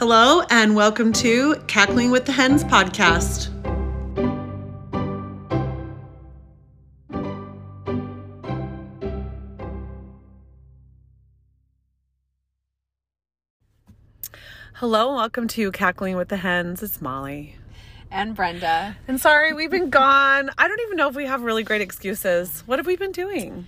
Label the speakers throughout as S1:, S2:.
S1: Hello, and welcome to Cackling with the Hens podcast. Hello, and welcome to Cackling with the Hens. It's Molly.
S2: and Brenda.
S1: And sorry, we've been gone. I don't even know if we have really great excuses. What have we been doing?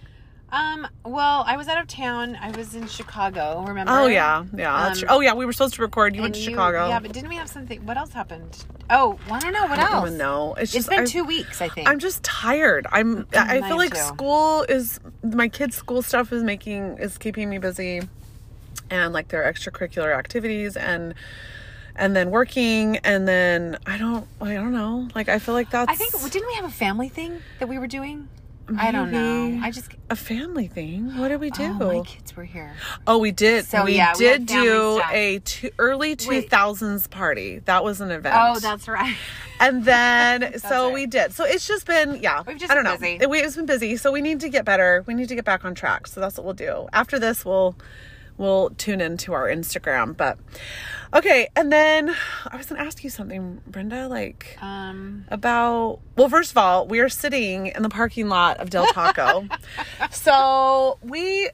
S2: Um, well, I was out of town. I was in Chicago, remember?
S1: Oh, yeah. Yeah.
S2: Um.
S1: Oh, yeah. We were supposed to record. You went to
S2: you-
S1: Chicago.
S2: Yeah, but didn't we have something? What else happened? Oh, well, I don't know. What
S1: I
S2: else?
S1: know. It's
S2: It's
S1: just
S2: been
S1: I-
S2: two weeks, I think.
S1: I'm just tired. I'm. I
S2: I
S1: feel like
S2: too.
S1: school is my kids' school stuff is making is keeping me busy, and like their extracurricular activities and and then working and then I don't I don't know. Like I feel like that's
S2: I think didn't we have a family thing that we were doing? I don't know. I just
S1: a family thing. What did we oh, do?
S2: Oh, my kids were here.
S1: Oh, we did.
S2: So,
S1: we
S2: yeah, we
S1: did
S2: had family
S1: do
S2: stuff.
S1: a two, early two
S2: Wait.
S1: thousands party. That was an event.
S2: Oh, that's right.
S1: And then, so
S2: right.
S1: we did. So it's just been, yeah.
S2: We've just
S1: I don't
S2: been
S1: know.
S2: busy.
S1: It, we, it's been busy. So we need to get better. We need to get back on track. So that's what we'll do. After this, we'll we'll tune into our Instagram. But okay. And then I was gonna ask you something, Brenda. Like
S2: Um,
S1: about well, first of all, we are sitting in the parking lot of Del Taco. so we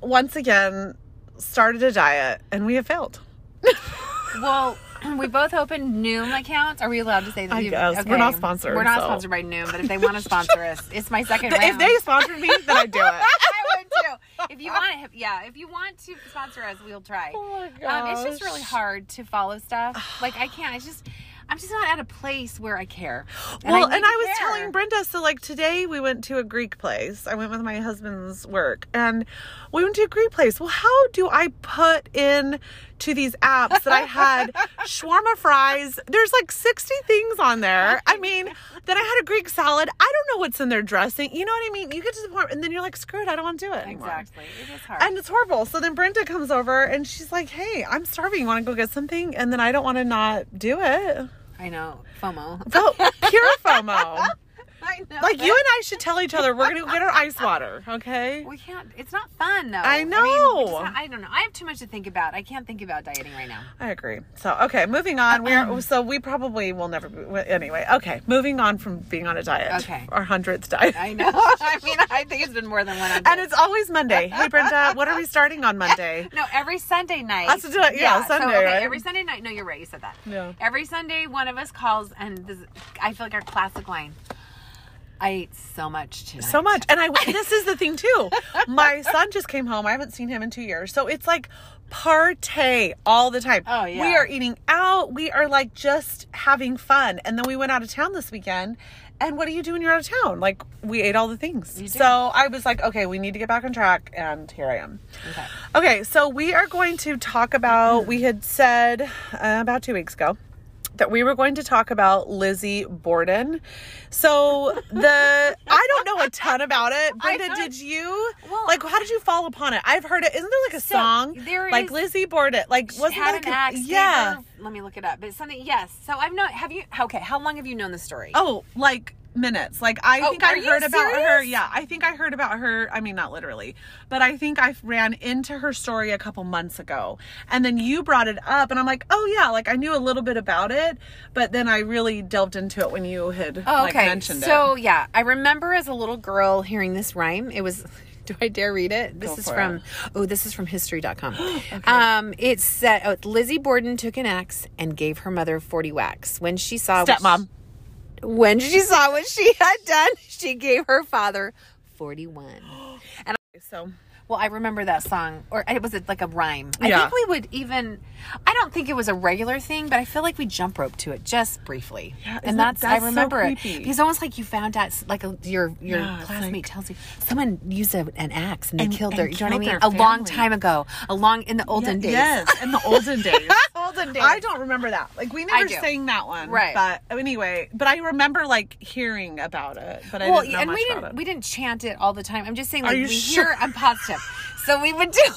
S1: once again started a diet, and we have failed.
S2: well, we both opened Noom accounts. Are we allowed to say that?
S1: I
S2: we-
S1: guess. We're not sponsored,
S2: We're not
S1: so.
S2: sponsored by Noom, but if they want to sponsor us, it's my second round.
S1: If they sponsored me, then I'd do it.
S2: I would. If you want, to, yeah, if you want to sponsor us, we'll try.
S1: Oh my
S2: Um, it's just really hard to follow stuff. Like I can't. It's just I'm just not at a place where I care. And
S1: well,
S2: need
S1: and I was
S2: care.
S1: telling Brenda, so like today we went to a Greek place. I went with my husband's work and we went to a Greek place. Well, how do I put in to these apps that I had shawarma fries? There's like 60 things on there. I mean, then I had a Greek salad. I don't know what's in their dressing. You know what I mean? You get to the point and then you're like, screw it, I don't want to do it anymore.
S2: Exactly. It is hard.
S1: And it's horrible. So then Brenda comes over and she's like, hey, I'm starving. You want to go get something? And then I don't want to not do it.
S2: I know FOMO.
S1: So pure FOMO.
S2: I know.
S1: Like you and I should tell each other we're gonna go get our ice water, okay?
S2: We can't. It's not fun though.
S1: I
S2: mean,
S1: know.
S2: it's not- I don't know. I have too much to think about. I can't think about dieting right now.
S1: I agree. So okay, moving on. We're uh-uh. so we probably will never be anyway. Okay, moving on from being on a diet.
S2: Okay.
S1: our hundredth diet.
S2: I know. I mean, I think it's been more than one.
S1: and it's always Monday. Hey Brenda, what are we starting on Monday?
S2: No, every Sunday night.
S1: That's I- yeah,
S2: so,
S1: Sunday,
S2: okay,
S1: right?
S2: Every Sunday night. No, you're right. You said that.
S1: Yeah.
S2: Every Sunday, one of us calls, and this, I feel like our classic line. I ate so much tonight.
S1: So much. And I this is the thing too. My son just came home. I haven't seen him in 2 years. So it's like partay all the time.
S2: Oh, yeah.
S1: We are eating out. We are like just having fun. And then we went out of town this weekend. And what do you do when you're out of town? Like we ate all the things. So I was like, okay, we need to get back on track and here I am.
S2: Okay.
S1: Okay, so we are going to talk about we had said uh, about 2 weeks ago that we were going to talk about Lizzie Borden. So the I don't know a ton about it. Brenda, did you?
S2: Well-
S1: like, how did you fall upon it? I've heard it. Isn't there like a
S2: So,
S1: song?
S2: there
S1: like
S2: is-
S1: Lizzie Borden. Like wasn't
S2: had
S1: that
S2: an
S1: a-
S2: axe.
S1: Yeah.
S2: let me look it up. But something. Yes. So I've not Have you? Okay. How long have you known the story?
S1: Oh, like minutes. Like I
S2: Oh,
S1: think I heard about her. Yeah, I think I heard about her. I mean, not literally, but I think I ran into her story a couple months ago, and then you brought it up, and I'm like, oh yeah, like I knew a little bit about it, but then I really delved into it when you had
S2: Oh,
S1: like
S2: okay.
S1: mentioned
S2: so
S1: it.
S2: yeah, I remember as a little girl hearing this rhyme. It was. Do I dare read it? This
S1: Go
S2: is from.
S1: it.
S2: Oh, this is from History.com. Um, it said oh, Lizzie Borden took an axe and gave her mother forty whacks when she saw
S1: Stepmom.
S2: When she saw what she had done, she gave her father forty-one. And
S1: So
S2: well, I remember that song, or it was it like a rhyme. I think we would even. I don't think it was a regular thing, but I feel like we jump rope to it just briefly.
S1: Yeah,
S2: and that's,
S1: that's
S2: I
S1: so
S2: remember it
S1: creepy.
S2: because almost like you found out, like a, your your
S1: Yeah,
S2: classmate
S1: like-
S2: tells you someone used a, an axe and they
S1: And-
S2: killed their.
S1: and
S2: You know what I mean? A long time ago, a long in the olden days.
S1: Yes, in the olden days.
S2: olden days.
S1: I don't remember that. Like we never sang that one,
S2: Right.
S1: But oh, anyway, but I remember like hearing about it, but I
S2: well,
S1: didn't know
S2: and
S1: much
S2: we didn't
S1: it.
S2: we didn't chant it all the time. I'm just saying, like
S1: you
S2: we
S1: sure?
S2: I'm positive. So we would do.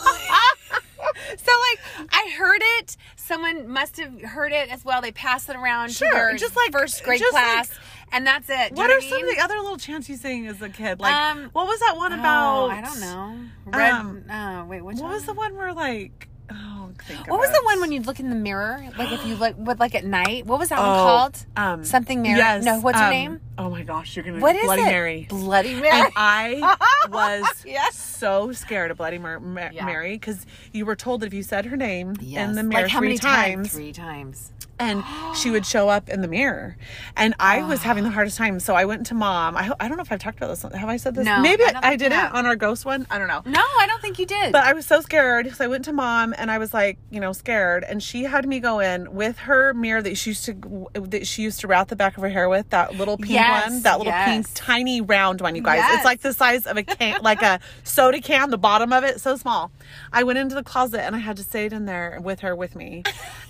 S2: so like I heard it. Someone must have heard it as well. They passed it around
S1: Sure,
S2: to
S1: just like-
S2: first grade
S1: just like-
S2: class, and that's it. Do
S1: What are
S2: know
S1: some of the other little chants you sang as a kid? Like,
S2: Um,
S1: what was that one about?
S2: Oh, I don't know. Red.
S1: um,
S2: oh, wait, which
S1: What
S2: one?
S1: was the one where like, oh, think.
S2: What
S1: of
S2: was the one when you'd look in the mirror? Like if you look, what like at night? What was that one
S1: Oh,
S2: called?
S1: Um,
S2: Something Mary.
S1: Yes.
S2: No, what's her
S1: um,
S2: name?
S1: Oh my gosh, you're gonna.
S2: What is
S1: Bloody
S2: it?
S1: Mary.
S2: Bloody Mary.
S1: And I was
S2: Yes.
S1: so scared of Bloody Mar- Ma-
S2: Yeah.
S1: Mary because you were told that if you said her name in the mirror
S2: like how
S1: three
S2: many
S1: times,
S2: Three times.
S1: And she would show up in the mirror. And I was
S2: Ah.
S1: having the hardest time. So I went to mom. I, I don't know if I've talked about this. Have I said this?
S2: No,
S1: Maybe
S2: I
S1: I,
S2: you
S1: didn't on our ghost one. I don't know.
S2: No, I don't think you did.
S1: But I was so scared. So I went to mom and I was like, you know, scared. And she had me go in with her mirror that she used to that she used to wrap the back of her hair with, that little pink
S2: Yes,
S1: one, that little
S2: yes.
S1: pink tiny round one, you guys.
S2: Yes.
S1: It's like the size of a can, like a soda can, the bottom of it, so small. I went into the closet and I had to stay it in there with her with me.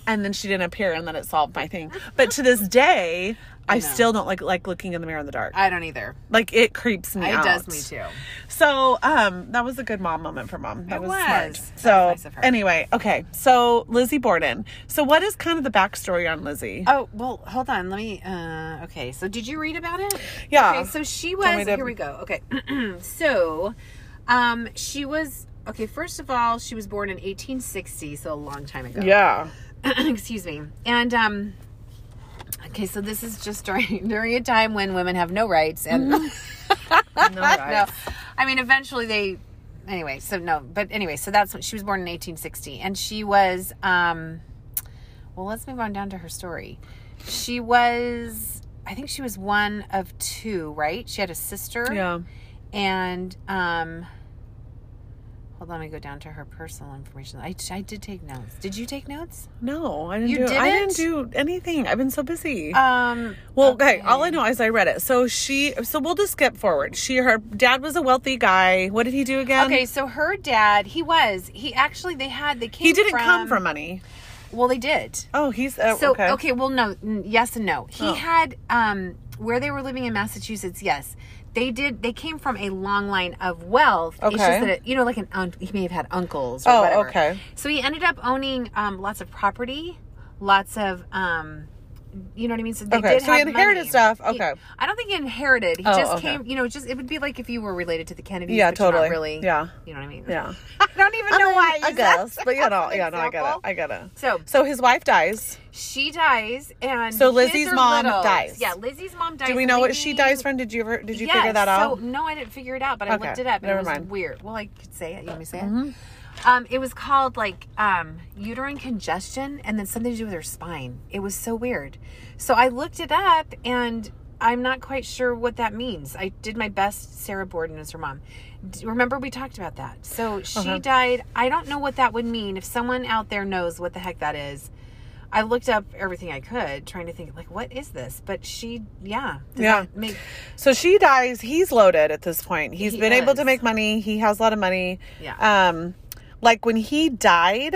S1: And then she didn't appear and then it solved my thing. But to this day, I,
S2: know.
S1: still don't like like looking in the mirror in the dark.
S2: I don't either.
S1: like it creeps me out.
S2: It
S1: out.
S2: does me too.
S1: So, um, that was a good mom moment for mom. That
S2: It
S1: was,
S2: was.
S1: smart.
S2: That was
S1: So,
S2: nice of her.
S1: anyway, okay. So, Lizzie Borden. So, what is kind of the backstory on Lizzie?
S2: Oh well, hold on. Let me. uh Okay, so did you read about it?
S1: Yeah.
S2: Okay, so she was.
S1: to-
S2: Here we go. Okay, so, um, she was. Okay, first of all, she was born in 1860, so a long time ago.
S1: yeah.
S2: Excuse me. And um. Okay, so this is just during during a time when women have no rights and
S1: No
S2: no.
S1: rights.
S2: I mean, eventually they. Anyway, so no, but anyway, so that's what she was born in 1860, and she was. um Well, let's move on down to her story. She was, I think she was one of two, right? She had a sister,
S1: Yeah.
S2: and um. Hold on, let me go down to her personal information. I, I did take notes. Did you take notes?
S1: No, I didn't
S2: You
S1: do didn't? I
S2: didn't
S1: do anything. I've been so busy.
S2: Um.
S1: well, okay. All I know is I read it. So she so we'll just skip forward. She her dad was a wealthy guy. What did he do again?
S2: Okay, so her dad, he was. He actually, they had. They came.
S1: He didn't
S2: from,
S1: come from money.
S2: Well, they did.
S1: Oh, he's uh,
S2: So
S1: okay.
S2: okay. well, no, yes and no. He
S1: Oh.
S2: had um where they were living in Massachusetts. Yes, they did. They came from a long line of wealth. It's
S1: Okay.
S2: just that it, you know, like an un- he may have had uncles or
S1: Oh,
S2: whatever.
S1: okay.
S2: So he ended up owning um lots of property, lots of um. You know what I mean? So they
S1: Okay,
S2: did
S1: so he inherited
S2: money.
S1: stuff.
S2: He-
S1: Okay.
S2: I don't think he inherited. He
S1: Oh,
S2: just
S1: okay.
S2: came. You know, just it would be like if you were related to the Kennedys.
S1: Yeah, totally.
S2: really.
S1: Yeah.
S2: You know what I mean?
S1: Yeah.
S2: I don't even
S1: I
S2: know
S1: mean,
S2: why.
S1: I guess, but you know, yeah, no, I get it. I get it.
S2: So
S1: So his wife dies.
S2: she dies, and
S1: So Lizzie's mom
S2: little.
S1: dies.
S2: Yeah, Lizzie's mom dies.
S1: Do we know what she dies from? Did you ever did you
S2: Yes,
S1: figure that out?
S2: So no, I didn't figure it out, but I
S1: Okay,
S2: looked it up. And
S1: never
S2: it was
S1: mind. Mm-hmm.
S2: weird. Well, I could say it. You want me to say it? Um, it was called like um, uterine congestion, and then something to do with her spine. It was so weird. So I looked it up, and I'm not quite sure what that means. I did my best. Sarah Borden is her mom. D- Remember we talked about that. So she
S1: Uh-huh.
S2: died. I don't know what that would mean. If someone out there knows what the heck that is, I looked up everything I could, trying to think like, what is this? But she, yeah,
S1: Yeah.
S2: make
S1: So she dies. He's loaded at this point. He's
S2: He
S1: been able to make money. He has a lot of money.
S2: Yeah.
S1: Um, like when he died,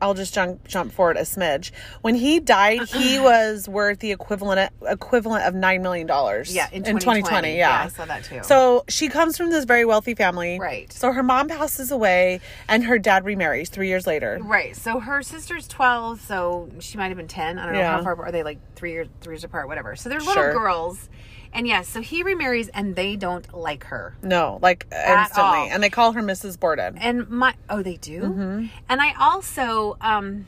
S1: I'll just jump jump forward a smidge. When he died, he was worth the equivalent equivalent of nine million dollars.
S2: yeah in
S1: in
S2: 2020.
S1: 2020.
S2: Yeah,
S1: Yeah.
S2: I saw that too.
S1: So she comes from this very wealthy family.
S2: Right.
S1: So her mom passes away, and her dad remarries three years later.
S2: Right. So her sister's twelve, so she might have been ten. I don't know
S1: Yeah.
S2: how far are they like three years three years apart, whatever. So they're little
S1: Sure.
S2: girls. And yes, so he remarries and they don't like her.
S1: No, like instantly,
S2: all.
S1: and they call her Mrs. Borden.
S2: And my oh they do?
S1: Mm-hmm.
S2: And I also um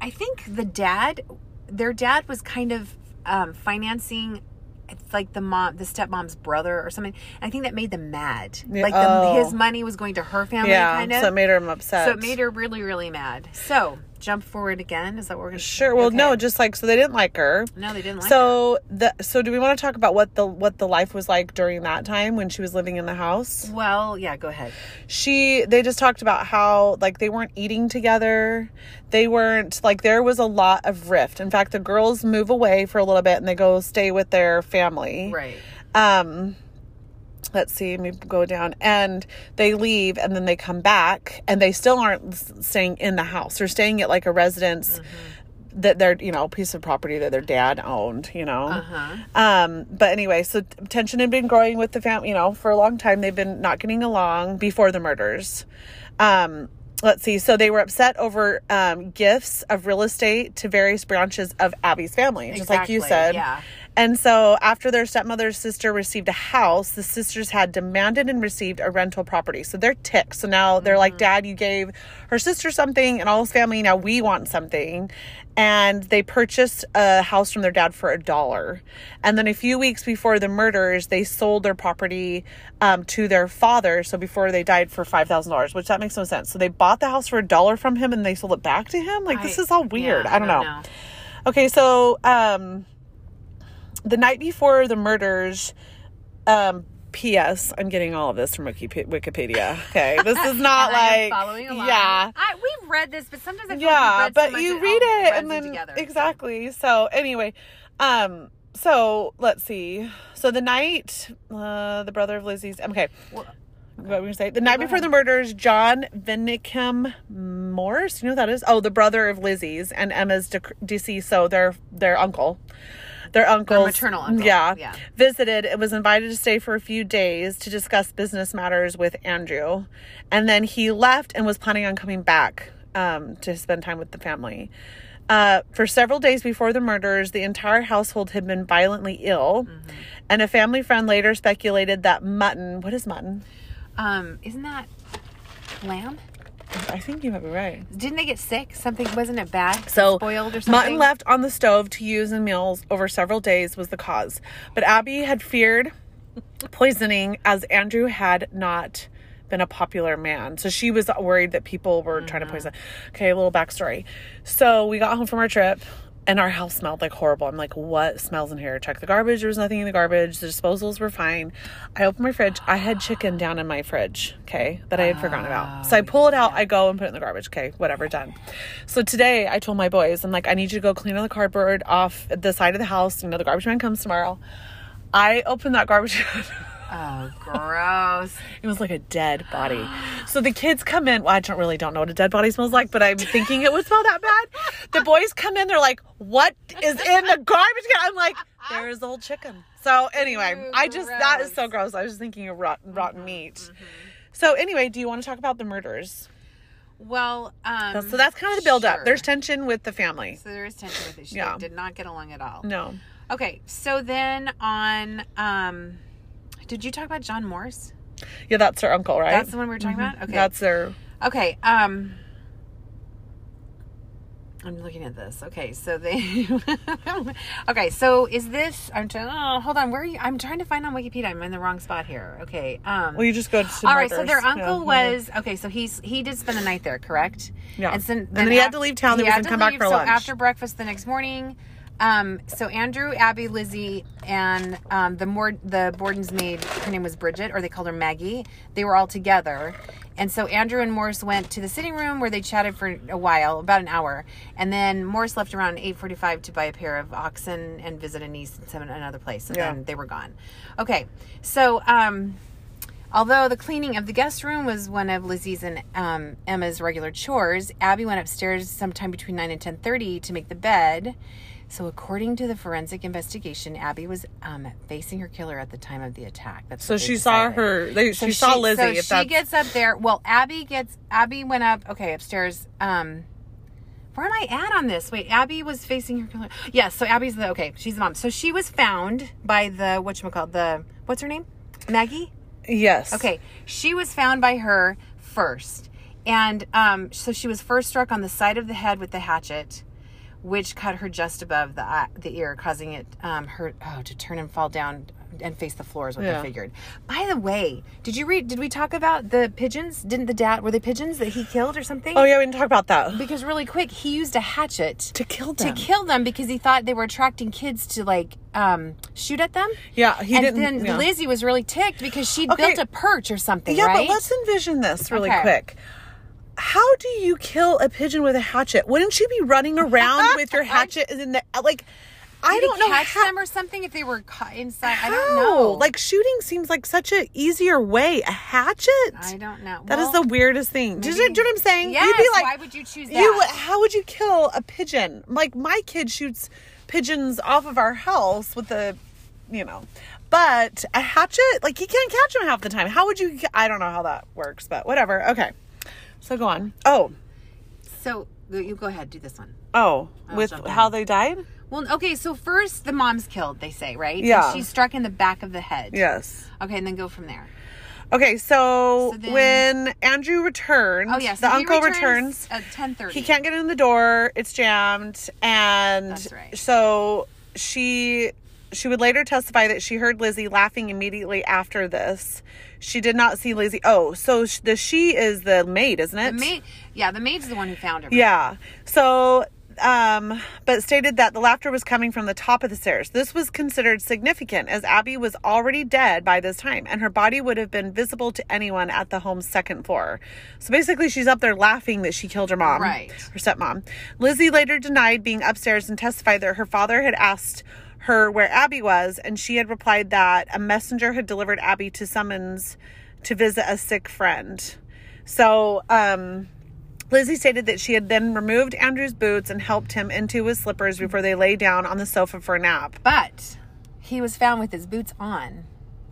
S2: I think the dad their dad was kind of um financing it's like the mom the stepmom's brother or something. I think that made them mad. Like the,
S1: oh.
S2: his money was going to her family
S1: Yeah,
S2: kind of.
S1: so it made her upset.
S2: So it made her really, really mad. So jump forward again. Is that what we're gonna
S1: Sure. Well,
S2: Okay.
S1: no, just like so they didn't like her.
S2: No, they didn't like her.
S1: so the so do we want to talk about what the what the life was like during that time when she was living in the house?
S2: Well, yeah, go ahead.
S1: She they just talked about how like they weren't eating together. They weren't like there was a lot of rift. In fact, the girls move away for a little bit and they go stay with their family.
S2: Right.
S1: um let's see let me go down. And they leave and then they come back and they still aren't staying in the house. They're staying at like a residence that they're you know piece of property that their dad owned you know?
S2: Uh-huh.
S1: um but anyway so tension had been growing with the family you know for a long time. They've been not getting along before the murders. Um let's see. So they were upset over um gifts of real estate to various branches of abby's family just like you said.
S2: yeah.
S1: And so, after their stepmother's sister received a house, the sisters had demanded and received a rental property. So they're ticked. So now they're like, Dad, you gave her sister something and all his family. Now we want something. And they purchased a house from their dad for a dollar. And then a few weeks before the murders, they sold their property um, to their father. So before they died for $5,000, which that makes no sense. So they bought the house for a dollar from him and they sold it back to him. Like, this is all weird.
S2: yeah,
S1: I don't know. Okay, so um the night before the murders, um P.S. I'm getting all of this from Wiki- Wikipedia. Okay, this is not
S2: And I am
S1: like
S2: following along.
S1: yeah,
S2: I, we've read this, but sometimes I feel
S1: yeah, but
S2: so
S1: you read it and then
S2: together.
S1: exactly. So anyway, um, so let's see. So the night, uh, the brother of Lizzie's. Okay,
S2: Well,
S1: what were we gonna say? The night before
S2: ahead.
S1: the murders, John Vinnicum Morse. You know who that is? Oh, the brother of Lizzie's and Emma's de- deceased. So their their uncle, their uncle,
S2: maternal uncle,
S1: Yeah,
S2: yeah.
S1: visited. It was invited to stay for a few days to discuss business matters with Andrew, and then he left and was planning on coming back um, to spend time with the family. Uh, for several days before the murders, the entire household had been violently ill,
S2: Mm-hmm.
S1: and a family friend later speculated that mutton. What is mutton?
S2: um, isn't that lamb?
S1: I think you might be right.
S2: Didn't they get sick? Something wasn't it bad?
S1: So,
S2: spoiled or something?
S1: mutton left on the stove to use in meals over several days was the cause. But Abby had feared poisoning as Andrew had not been a popular man. So she was worried that people were trying to
S2: Mm-hmm.
S1: poison. Okay, a little backstory. So we got home from our trip and our house smelled like horrible. I'm like, what smells in here? Check the garbage. There was nothing in the garbage. The disposals were fine. I opened my fridge. I had chicken down in my fridge, okay, that I had forgotten about. So I ah, pull it out. I go and put it in the garbage. Okay, whatever, done. So today I told my boys, I'm like, I need you to go clean all the cardboard off the side of the house. You know, the garbage man comes tomorrow. I opened that garbage.
S2: Oh, gross.
S1: It was like a dead body. So the kids come in. Well, I don't really don't know what a dead body smells like, but I'm thinking it would smell that bad. The boys come in. They're like, "What is in the garbage can?" I'm like, "There is old chicken." So anyway,
S2: Ew,
S1: I just that is so gross. I was thinking of rotten, rotten meat. So anyway, do you want to talk about the murders?
S2: Well, um,
S1: So that's kind of the build up. There's tension with the family.
S2: so there is tension with it. She
S1: Yeah.
S2: did not get along at all.
S1: No.
S2: Okay, so then on, um, did you talk about John Morse?
S1: Yeah, that's her uncle, right?
S2: That's the one we were talking about. Okay,
S1: That's their.
S2: Okay. Um I'm looking at this. Okay, so they Okay, so is this I'm trying oh, hold on, where are you I'm trying to find on Wikipedia. I'm in the wrong spot here. Okay. Um
S1: Well, you just go to.
S2: all right, so their uncle
S1: Yeah.
S2: was okay. So he's he did spend the night there, correct?
S1: Yeah.
S2: And, so,
S1: And then he had to leave town,
S2: He
S1: he was
S2: had
S1: gonna come back for
S2: so
S1: lunch.
S2: after breakfast the next morning, um, so Andrew, Abby, Lizzie, and um, the more the Borden's maid, her name was Bridget, or they called her Maggie. They were all together, and so Andrew and Morse went to the sitting room where they chatted for a while, about an hour, and then Morse left around eight forty-five to buy a pair of oxen and visit a niece in some another place, and
S1: Yeah.
S2: then they were gone. Okay, so um, Although the cleaning of the guest room was one of Lizzie's and um, Emma's regular chores, Abby went upstairs sometime between nine and ten thirty to make the bed. So, according to the forensic investigation, Abby was um, facing her killer at the time of the attack. That's
S1: So she saw her. They,
S2: So
S1: she saw Lizzie.
S2: So
S1: if
S2: she
S1: that's,
S2: gets up there. Well, Abby gets. Abby went up. Okay, upstairs. Um, where am I at on this? Wait, Abby was facing her killer. Yes. so Abby's the okay. She's the mom. So she was found by the what you call the what's her name? Maggie.
S1: yes.
S2: Okay, she was found by her first, and um, so she was first struck on the side of the head with the hatchet, which cut her just above the eye, the ear, causing it um, her oh to turn and fall down and face the floor is what
S1: Yeah.
S2: they figured. By the way, did you read? Did we talk about the pigeons? Didn't the dad were they pigeons that he killed or something?
S1: Oh yeah, we didn't talk about that.
S2: Because really quick, he used a hatchet
S1: To kill them.
S2: to kill them because he thought they were attracting kids to like um, shoot at them.
S1: Yeah, he
S2: and
S1: didn't.
S2: then
S1: yeah.
S2: Lizzie was really ticked because she'd
S1: Okay.
S2: built a perch or something,
S1: Yeah,
S2: right?
S1: but let's envision this really
S2: Okay.
S1: quick. How do you kill a pigeon with a hatchet? Wouldn't you be running around with your hatchet in the like? I don't know
S2: catch
S1: how.
S2: them or something if they were caught inside.
S1: how?
S2: I don't know.
S1: Like shooting seems like such an easier way. A hatchet.
S2: I don't know.
S1: That is
S2: Well,
S1: the weirdest thing. Do you, do you know what I'm saying?
S2: Yes.
S1: You'd be like,
S2: why would you choose that?
S1: You, how would you kill a pigeon? Like my kid shoots pigeons off of our house with a, you know, but a hatchet, like he can't catch them half the time. How would you? I don't know how that works, but whatever. Okay, so go on. Oh,
S2: so You go ahead, do this one.
S1: Oh, with how
S2: in.
S1: they died?
S2: Well, okay, so first the mom's killed, they say, right? And
S1: Yeah.
S2: she's struck in the back of the head.
S1: Yes.
S2: Okay, and then go from there.
S1: Okay, so,
S2: So then-
S1: when Andrew returns,
S2: Oh, yes.
S1: the uncle returns.
S2: at ten thirty.
S1: He can't get in the door. It's jammed, and
S2: That's right.
S1: so she she would later testify that she heard Lizzie laughing immediately after this. She did not see Lizzie. Oh, so the she is the maid, isn't it?
S2: The maid, yeah, the maid's the one who found her.
S1: Yeah. So, um, but stated that the laughter was coming from the top of the stairs. This was considered significant as Abby was already dead by this time and her body would have been visible to anyone at the home's second floor. So basically, she's up there laughing that she killed her mom,
S2: Right.
S1: Her stepmom. Lizzie later denied being upstairs and testified that her father had asked her where Abby was, and she had replied that a messenger had delivered Abby to summons to visit a sick friend. So, um, Lizzie stated that she had then removed Andrew's boots and helped him into his slippers before they lay down on the sofa for a nap.
S2: But he was found with his boots on.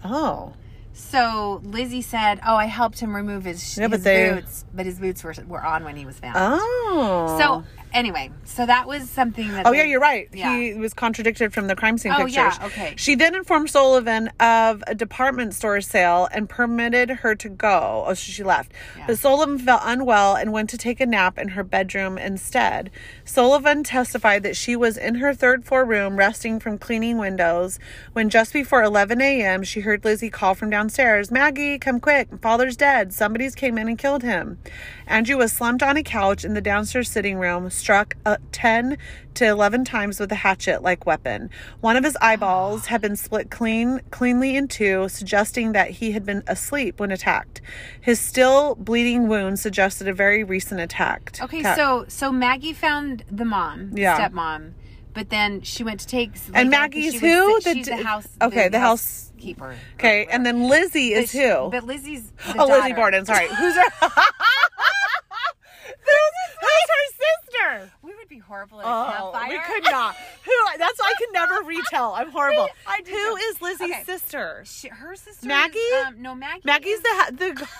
S1: Oh.
S2: So Lizzie said, "Oh, I helped him remove his,
S1: Yeah, but they-
S2: boots, but his boots were were on when he was found."
S1: Oh.
S2: So anyway, so that was something that.
S1: Oh
S2: they-
S1: yeah, you're right.
S2: Yeah.
S1: He was contradicted from the crime scene
S2: Oh,
S1: pictures.
S2: yeah, okay.
S1: She then informed Sullivan of a department store sale and permitted her to go. Oh, so she left. But Sullivan felt unwell and went to take a nap in her bedroom instead. Sullivan testified that she was in her third floor room resting from cleaning windows when just before 11 a.m. she heard Lizzie call from downstairs, "Maggie, come quick! Father's dead. Somebody's came in and killed him." Andrew was slumped on a couch in the downstairs sitting room, struck uh, 10 to 11 times with a hatchet-like weapon. One of his eyeballs had been split clean cleanly in two, suggesting that he had been asleep when attacked. His still bleeding wound suggested a very recent attack.
S2: Okay, so so Maggie found the mom,
S1: Yeah.
S2: stepmom, but then she went to take.
S1: And
S2: like,
S1: Maggie's
S2: she was
S1: who?
S2: The,
S1: The
S2: she's the house.
S1: okay, the house-
S2: housekeeper.
S1: Okay, and then Lizzie is
S2: she-
S1: who?
S2: But Lizzie's. The
S1: oh, Lizzie. Borden. Sorry, who's her? sister?
S2: We would be horrible at a
S1: Oh,
S2: campfire.
S1: we could not. Who? That's why I can never retell. I'm horrible.
S2: I do
S1: Who is Lizzie's
S2: Okay.
S1: sister?
S2: She, her sister.
S1: Maggie?
S2: Is, um, no, Maggie.
S1: Maggie's
S2: is-
S1: the ha- the.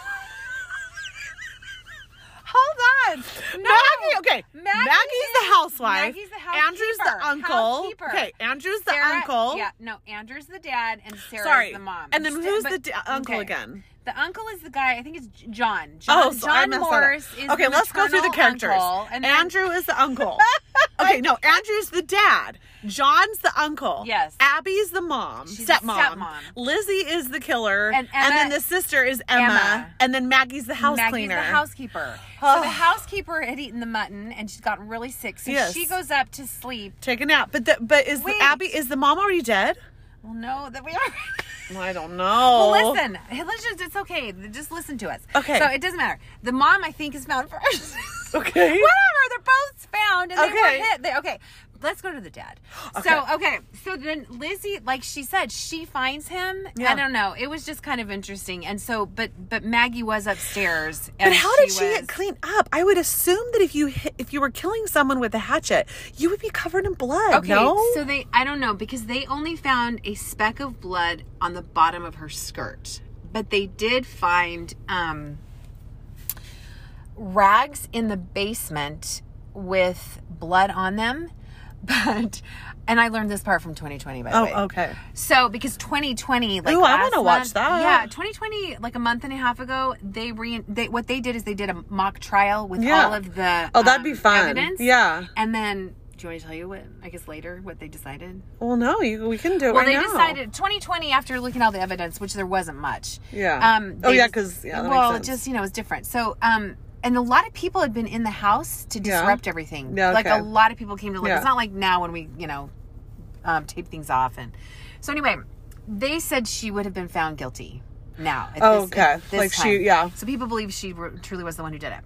S2: Hold on. No.
S1: Maggie. Okay.
S2: Maggie
S1: Maggie's the housewife.
S2: Maggie's the
S1: Andrew's the uncle.
S2: Housekeeper.
S1: Okay. Andrew's the
S2: Sarah-
S1: uncle.
S2: Yeah, no, Andrew's the dad and Sarah's
S1: Sorry.
S2: the mom.
S1: And then who's
S2: but-
S1: the da- uncle
S2: okay.
S1: again?
S2: The uncle is the guy. I think it's John. John,
S1: Oh, so
S2: John. Morris is
S1: okay. let's go through the characters.
S2: uncle, and then-
S1: Andrew is the uncle. okay, no, Andrew's the dad. John's the uncle.
S2: Yes.
S1: Abby's the mom,
S2: She's
S1: stepmom.
S2: stepmom.
S1: Lizzie is the killer,
S2: And
S1: then the sister is Emma,
S2: Emma.
S1: and then Maggie's the house
S2: Maggie's
S1: cleaner.
S2: the housekeeper. so the housekeeper had eaten the mutton and she's gotten really sick. So
S1: Yes.
S2: she goes up to sleep.
S1: Take a nap, but the, but is the, Abby is the mom already dead?
S2: Well, no, that we are.
S1: I don't know.
S2: Well, listen. Let's just, it's okay. Just listen to us.
S1: Okay.
S2: So it doesn't matter. The mom, I think, is found first.
S1: Okay.
S2: Whatever. They're both found and they were
S1: Okay.
S2: hit. They, okay. Let's go to the dad.
S1: Okay.
S2: So, okay. So then Lizzie, like she said, she finds him.
S1: Yeah.
S2: I don't know. It was just kind of interesting. And so, but, but Maggie was upstairs.
S1: But how did she
S2: was-
S1: get cleaned up? I would assume that if you hit, if you were killing someone with a hatchet, you would be covered in blood.
S2: Okay,
S1: no?
S2: so they I don't know because they only found a speck of blood on the bottom of her skirt. But they did find um rags in the basement with blood on them. But and I learned this part from 2020 by the way.
S1: oh, okay.
S2: So because 2020, like
S1: Ooh, I
S2: last
S1: wanna watch that.
S2: Yeah, 2020, like a month and a half ago, they re they what they did is they did a mock trial with
S1: Yeah.
S2: all of the
S1: Oh, that'd be
S2: um,
S1: fun.
S2: evidence.
S1: Yeah.
S2: and then do you want to tell you what I guess later what they decided?
S1: Well, no, you, we can do it
S2: Well,
S1: right
S2: they
S1: now.
S2: decided 2020 after looking at all the evidence, which there wasn't much.
S1: Yeah.
S2: Um.
S1: Oh, yeah, 'cause, yeah,
S2: well, just you know, it's different. So, um, and a lot of people had been in the house to
S1: Yeah.
S2: disrupt everything.
S1: Yeah,
S2: Like a lot of people came to look.
S1: Yeah.
S2: It's not like now when we, you know, um, tape things off and. So anyway, they said she would have been found guilty. Now.
S1: Oh,
S2: this,
S1: okay.
S2: this
S1: Like she- yeah.
S2: So people believe she truly was the one who did it.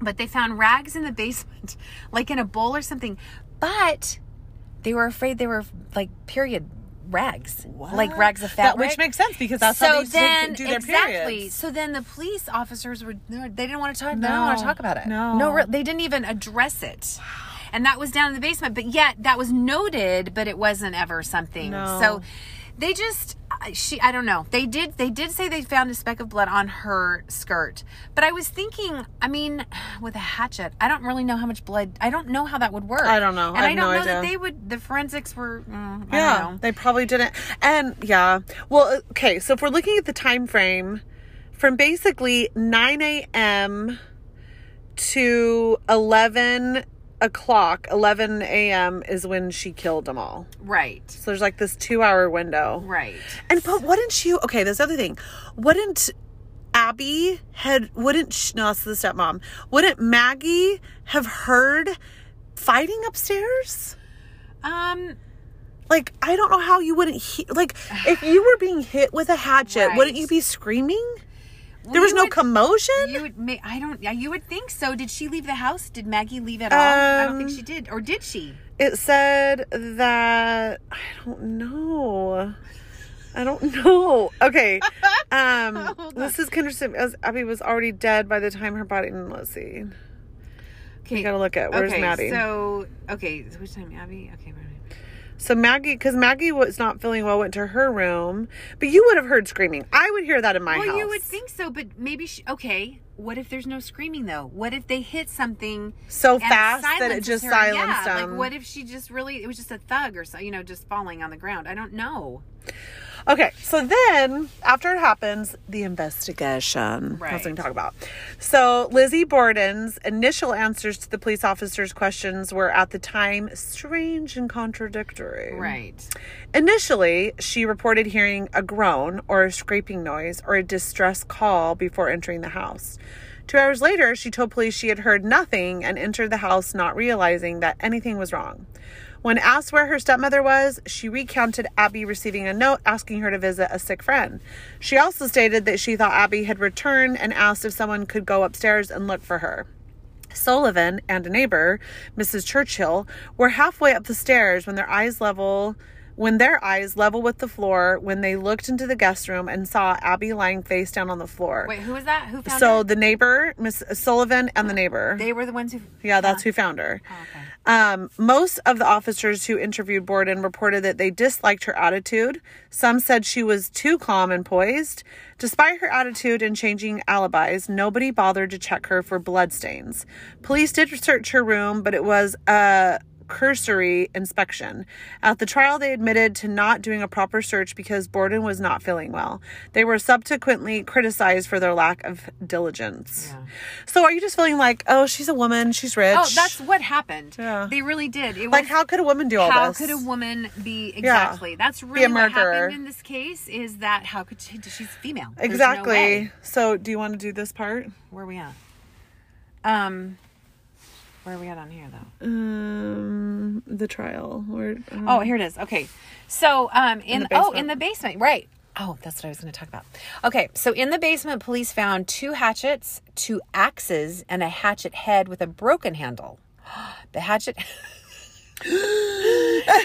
S2: But they found rags in the basement, like in a bowl or something. But they were afraid they were like period rags, like rags of
S1: That, which makes sense because that's
S2: so
S1: how they
S2: then
S1: do their
S2: exactly.
S1: periods.
S2: So then the police officers were they didn't want to talk. They
S1: No.
S2: didn't want to talk about it.
S1: No.
S2: no, they didn't even address it. And that was down in the basement, but yet that was noted, but it wasn't ever something.
S1: No.
S2: So they just she I don't know. They did they did say they found a speck of blood on her skirt. But I was thinking, I mean, with a hatchet, I don't really know how much blood. I don't know how that would work.
S1: I don't know.
S2: And
S1: I
S2: I, don't
S1: no
S2: know that they would the forensics were mm, I
S1: Yeah,
S2: don't know.
S1: they probably didn't. And yeah, well, okay. So if we're looking at the time frame, from basically nine a.m. to eleven o'clock, eleven a.m. is when she killed them all.
S2: Right.
S1: So there's like this two-hour window.
S2: Right.
S1: And but wouldn't you? Okay, this other thing. Wouldn't Abby had? Wouldn't no? That's the stepmom. Wouldn't Maggie have heard fighting upstairs?
S2: Um
S1: Like I don't know how you wouldn't he- like if you were being hit with a hatchet,
S2: Right.
S1: wouldn't you be screaming? There was no
S2: would-
S1: commotion.
S2: You would ma- I don't yeah, you would think so. Did she leave the house? Did Maggie leave at all? I don't think
S1: Um,
S2: she did. Or did she?
S1: it said that I don't know. I don't know. Okay. Um is interesting as Abby was already dead by the time her body let's see.
S2: Okay.
S1: You gotta look at where's
S2: okay,
S1: Maddie.
S2: So okay, which time Abby? Okay, wait a minute.
S1: So Maggie, because Maggie was not feeling well, went to her room. But you would have heard screaming. I would hear that in my house.
S2: well,
S1: house.
S2: you would think so, but maybe she, okay. What if there's no screaming though? What if they hit something
S1: so fast that it just
S2: her?
S1: silenced
S2: yeah,
S1: them.
S2: Like what if she just really it was just a thug or so, you know, just falling on the ground? I don't know.
S1: Okay, so then after it happens, the investigation. That's what we talk about. So Lizzie Borden's initial answers to the police officers' questions were at the time strange and contradictory.
S2: Right.
S1: Initially, she reported hearing a groan or a scraping noise or a distress call before entering the house. Two hours later, she told police she had heard nothing and entered the house not realizing that anything was wrong. When asked where her stepmother was, she recounted Abby receiving a note asking her to visit a sick friend. She also stated that she thought Abby had returned and asked if someone could go upstairs and look for her. Sullivan and a neighbor, Mrs. Churchill, were halfway up the stairs when their eyes level when their eyes level with the floor when they looked into the guest room and saw Abby lying face down on the floor.
S2: Wait, who was that? Who found her?
S1: so
S2: her?
S1: the neighbor, Miss Sullivan and the neighbor.
S2: They were the ones who
S1: yeah, that's who found her.
S2: Oh, okay.
S1: Um, most of the officers who interviewed Borden reported that they disliked her attitude. Some said she was too calm and poised. Despite her attitude and changing alibis, nobody bothered to check her for bloodstains. Police did search her room, but it was a cursory inspection. At the trial, they admitted to not doing a proper search because Borden was not feeling well. They were subsequently criticized for their lack of diligence.
S2: Yeah.
S1: So, are you just feeling like, oh, she's a woman, she's rich?
S2: Oh, that's what happened.
S1: Yeah.
S2: They really did. It
S1: like
S2: was,
S1: how could a woman do all
S2: how
S1: this?
S2: How could a woman be exactly? That's really
S1: a
S2: what happened in this case. Is that how could she? She's female. There's no
S1: exactly.
S2: way.
S1: so, do you want to do this part?
S2: Where are we at? Um, where are we at on here though?
S1: Um, the trial. Or
S2: Oh, here it is. Okay. So, um, in,
S1: the
S2: oh,
S1: basement.
S2: in the basement, right. Oh, that's what I was going to talk about. Okay, so in the basement, police found two hatchets, two axes, and a hatchet head with a broken handle. The hatchet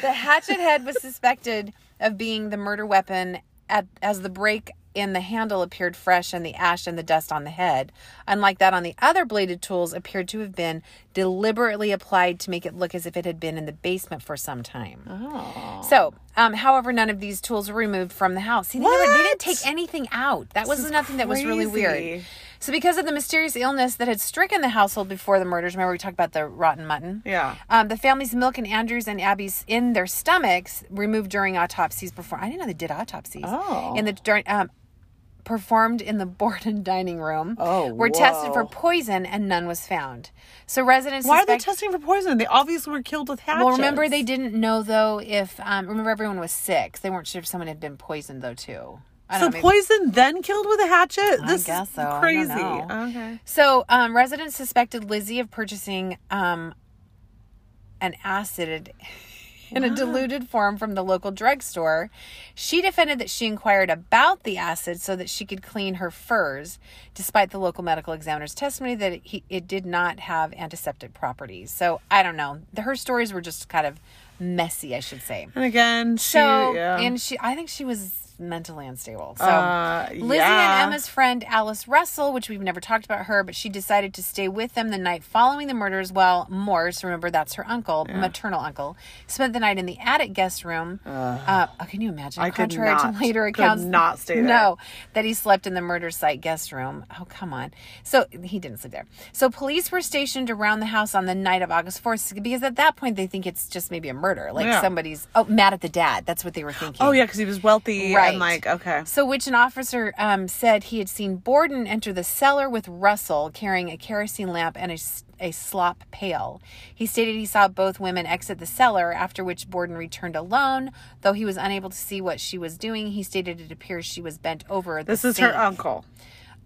S2: The hatchet head was suspected of being the murder weapon at, as the break in the handle appeared fresh and the ash and the dust on the head. Unlike that on the other bladed tools appeared to have been deliberately applied to make it look as if it had been in the basement for some time.
S1: oh,
S2: So, um, however, none of these tools were removed from the house. See, they, never, they didn't take anything out. That was
S1: is
S2: nothing that was really weird. So, because of the mysterious illness that had stricken the household before the murders, remember we talked about the rotten mutton?
S1: yeah.
S2: Um, the family's milk and Andrews and Abby's in their stomachs removed during autopsies before. I didn't know they did autopsies.
S1: Oh.
S2: In the during um, performed in the Borden dining room.
S1: Oh,
S2: were tested for poison and none was found. So residents
S1: Why are they testing for poison? They obviously were killed with hatchets.
S2: well, remember they didn't know though if um, remember everyone was sick. They weren't sure if someone had been poisoned though too. I
S1: So
S2: know. maybe-
S1: poison then killed with a hatchet.
S2: I
S1: this
S2: guess
S1: is
S2: so.
S1: Crazy. Okay.
S2: So, um, residents suspected Lizzie of purchasing um, an acid in a diluted form from the local drugstore. She defended that she inquired about the acid so that she could clean her furs, despite the local medical examiner's testimony that it, he, it did not have antiseptic properties. So, I don't know. The, her stories were just kind of messy, I should say.
S1: And again, she,
S2: So,
S1: yeah.
S2: and she, I think she was mentally unstable. So
S1: Uh,
S2: Lizzie and Emma's friend Alice Russell, which we've never talked about her, but she decided to stay with them the night following the murders Well, Morse, remember that's her uncle, maternal uncle, spent the night in the attic guest room. Uh, oh, can you imagine?
S1: I could
S2: Contrary
S1: not-
S2: to later accounts,
S1: not stay there.
S2: No, that he slept in the murder site guest room. Oh, come on. So he didn't sleep there. So police were stationed around the house on the night of August 4th because at that point they think it's just maybe a murder. Like
S1: Yeah.
S2: somebody's, oh, mad at the dad. That's what they were thinking.
S1: Oh yeah, because he was wealthy
S2: Right.
S1: And like okay.
S2: So, which an officer um, said he had seen Borden enter the cellar with Russell carrying a kerosene lamp and a, a slop pail. He stated he saw both women exit the cellar, after which Borden returned alone. Though he was unable to see what she was doing, he stated it appears she was bent over. The
S1: This is her uncle